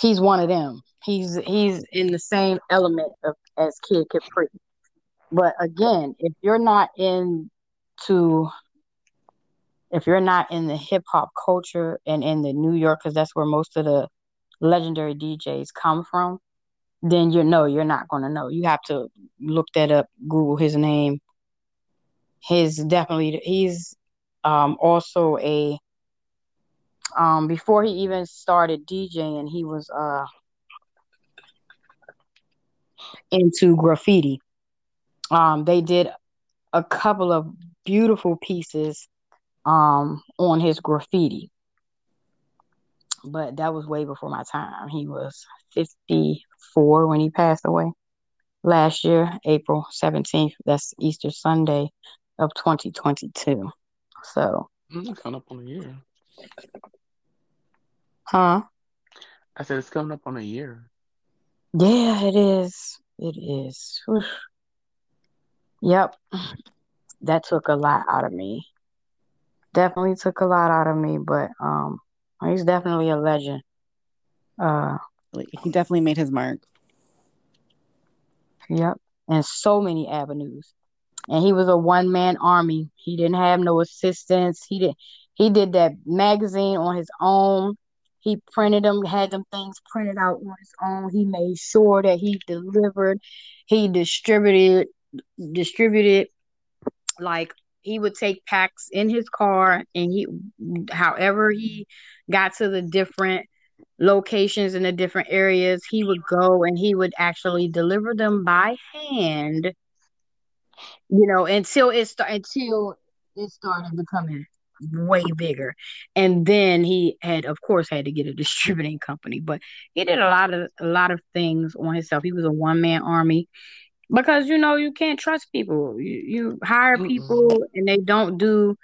He's one of them. He's he's in the same element of as Kid Capri. But again, if you're not into if you're not in the hip hop culture and in the New York, because that's where most of the legendary DJs come from, then you know you're not gonna know. You have to look that up, Google his name. His definitely he's um also a um before he even started DJing, he was uh into graffiti. Um they did a couple of beautiful pieces um on his graffiti. But that was way before my time. He was 54 when he passed away last year, April 17th. That's Easter Sunday of 2022. So, It's coming up on a year. huh? I said it's coming up on a year. Yeah, it is. It is. Oof. Yep. That took a lot out of me. Definitely took a lot out of me, but um he's definitely a legend. Uh he definitely made his mark. yep. And so many avenues. And he was a one man army. He didn't have no assistance. He did he did that magazine on his own. He printed them, had them things printed out on his own. He made sure that he delivered, he distributed distributed like he would take packs in his car and he however he got to the different locations in the different areas he would go and he would actually deliver them by hand you know until it start until it started becoming way bigger. And then he had of course had to get a distributing company but he did a lot of a lot of things on himself. He was a one-man army because you know you can't trust people. You, you hire Mm-mm. people and they don't do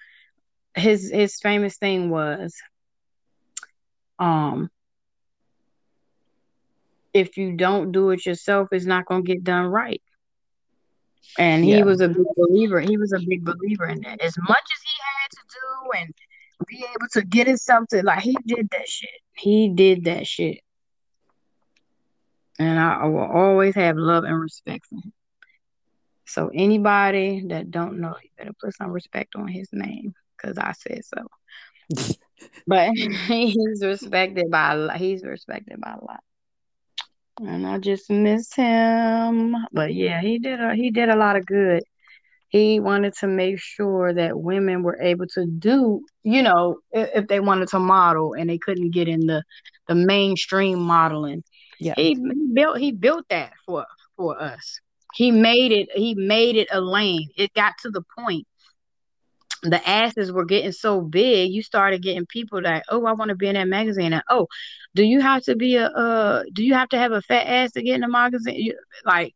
his his famous thing was um if you don't do it yourself it's not going to get done right. And he Yeah. was a big believer he was a big believer in that. As much as he had to do and be able to get himself to like he did that shit. He did that shit and I, I will always have love and respect for him so anybody that don't know you better put some respect on his name because i said so but he's respected by a lot. He's respected by a lot, and I just miss him. But yeah, he did a he did a lot of good. He wanted to make sure that women were able to do, you know, if, if they wanted to model and they couldn't get in the the mainstream modeling. Yeah. He built he built that for for us. He made it he made it a lane. It got to the point the asses were getting so big, you started getting people that, oh, I want to be in that magazine. And oh, do you have to be a, uh, do you have to have a fat ass to get in the magazine? Like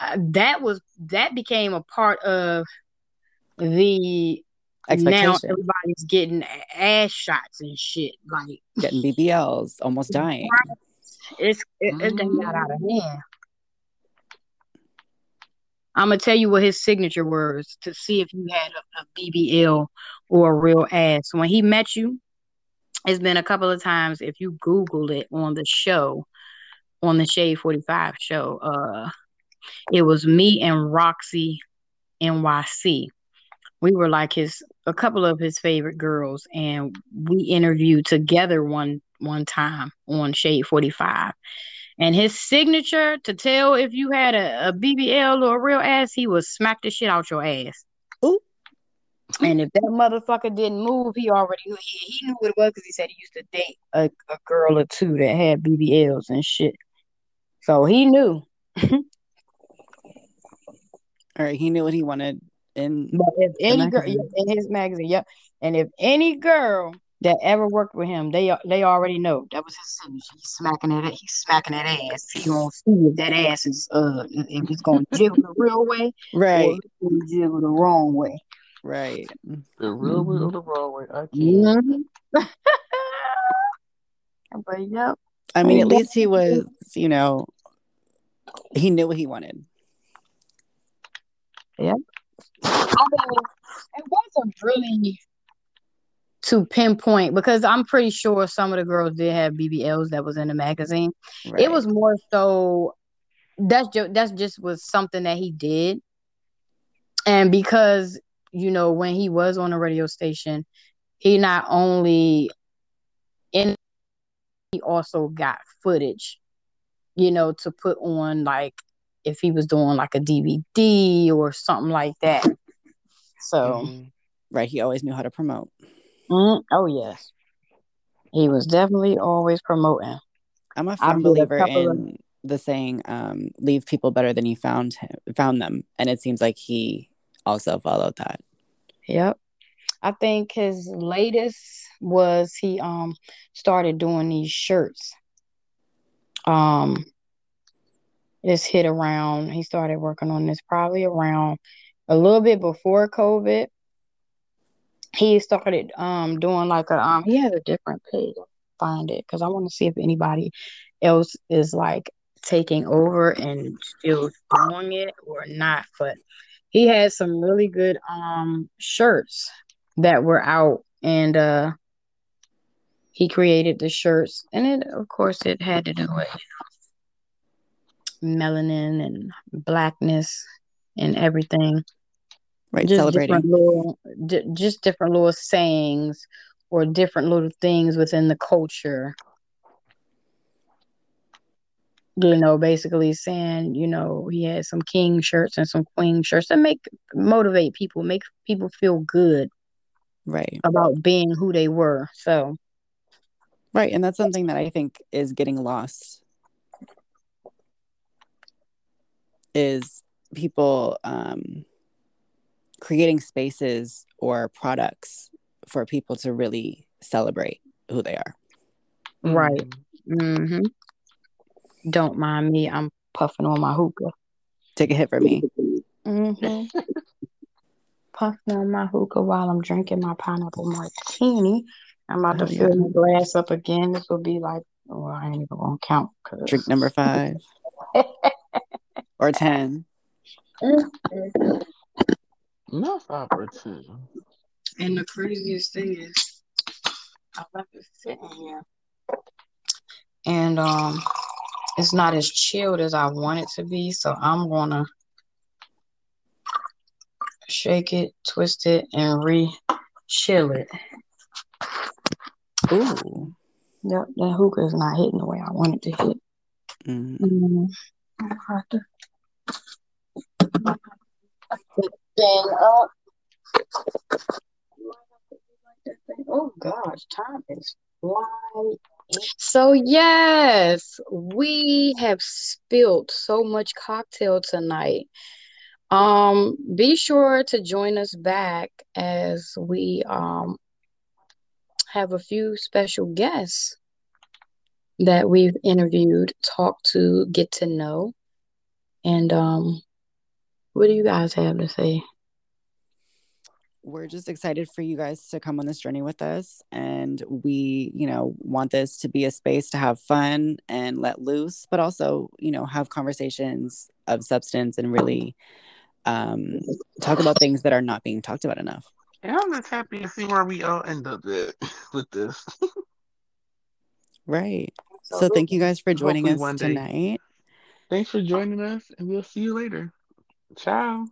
uh, that was that became a part of the now everybody's getting ass shots and shit. Like Getting BBLs, almost dying. It's it, it done got out of hand. I'm gonna tell you what his signature was to see if you had a, a BBL or a real ass. When he met you, it's been a couple of times. If you Google it on the show, on the Shade 45 show, uh, it was me and Roxy NYC. We were like his a couple of his favorite girls, and we interviewed together one one time on Shade 45. And his signature to tell if you had a, a BBL or a real ass, he would smack the shit out your ass. Ooh. And if that motherfucker didn't move, he already he, he knew what it was because he said he used to date a, a girl or two that had BBLs and shit. So he knew. All right, he knew what he wanted in But if any girl in his magazine, yep. And if any girl that ever worked with him, they they already know that was his signature. He's smacking it. He's smacking that ass. He gonna see if that ass is uh if it's gonna jiggle the real way or right, if it's gonna jiggle the wrong way. right. The real Mhm. or the wrong way. I can't. Mhm. but yep. I mean, at least he was, you know, he knew what he wanted. Yeah. I mean, it wasn't really to pinpoint because I'm pretty sure some of the girls did have BBLs that was in the magazine. Right. It was more so that's just that's just was something that he did, and because you know when he was on the radio station, he not only in he also got footage, you know, to put on like if he was doing like a DVD or something like that. So, Mhm. right. He always knew how to promote. Mm, oh yes, he was definitely always promoting. I'm a firm did a believer of- in the saying, um, "Leave people better than you found him, found them," and it seems like he also followed that. Yep. I think his latest was he um started doing these shirts. Um this hit around he started working on this probably around a little bit before COVID. He started um doing like a um he has a different page. Find it because I want to see if anybody else is like taking over and still doing it or not. But he had some really good um shirts that were out and uh he created the shirts and it of course it had to do with melanin and blackness and everything Right. just Celebrating. different little di- just different little sayings or different little things within the culture you know basically saying you know he had some king shirts and some queen shirts that make motivate people make people feel good Right. about being who they were so Right. And that's something that I think is getting lost. Is people um, creating spaces or products for people to really celebrate who they are. right. Hmm don't mind me. I'm puffing on my hookah. Take a hit for me. hmm puffing on my hookah while i'm drinking my pineapple martini. I'm about to Oh, fill yeah. my glass up again. This will be like well i ain't even gonna count 'cause- Drink number five. Or 10. Not five or. And the craziest thing is, I left it sitting here, and um, it's not as chilled as I want it to be. So I'm gonna shake it, twist it, and re-chill it. Ooh. Yep, that hookah is not hitting the way I want it to hit. Mm. Mm, Up. Oh gosh, time is flying. So yes, we have spilled so much cocktail tonight. Um, be sure to join us back as we um have a few special guests that we've interviewed, talked to, get to know. And um, what do you guys have to say? We're just excited for you guys to come on this journey with us. And we, you know, want this to be a space to have fun and let loose, but also, you know, have conversations of substance and really um, talk about things that are not being talked about enough. And I'm just happy to see where we all end up at with this. Right. So thank you guys for joining Hopefully us one day. tonight. Thanks for joining us, and we'll see you later. Ciao.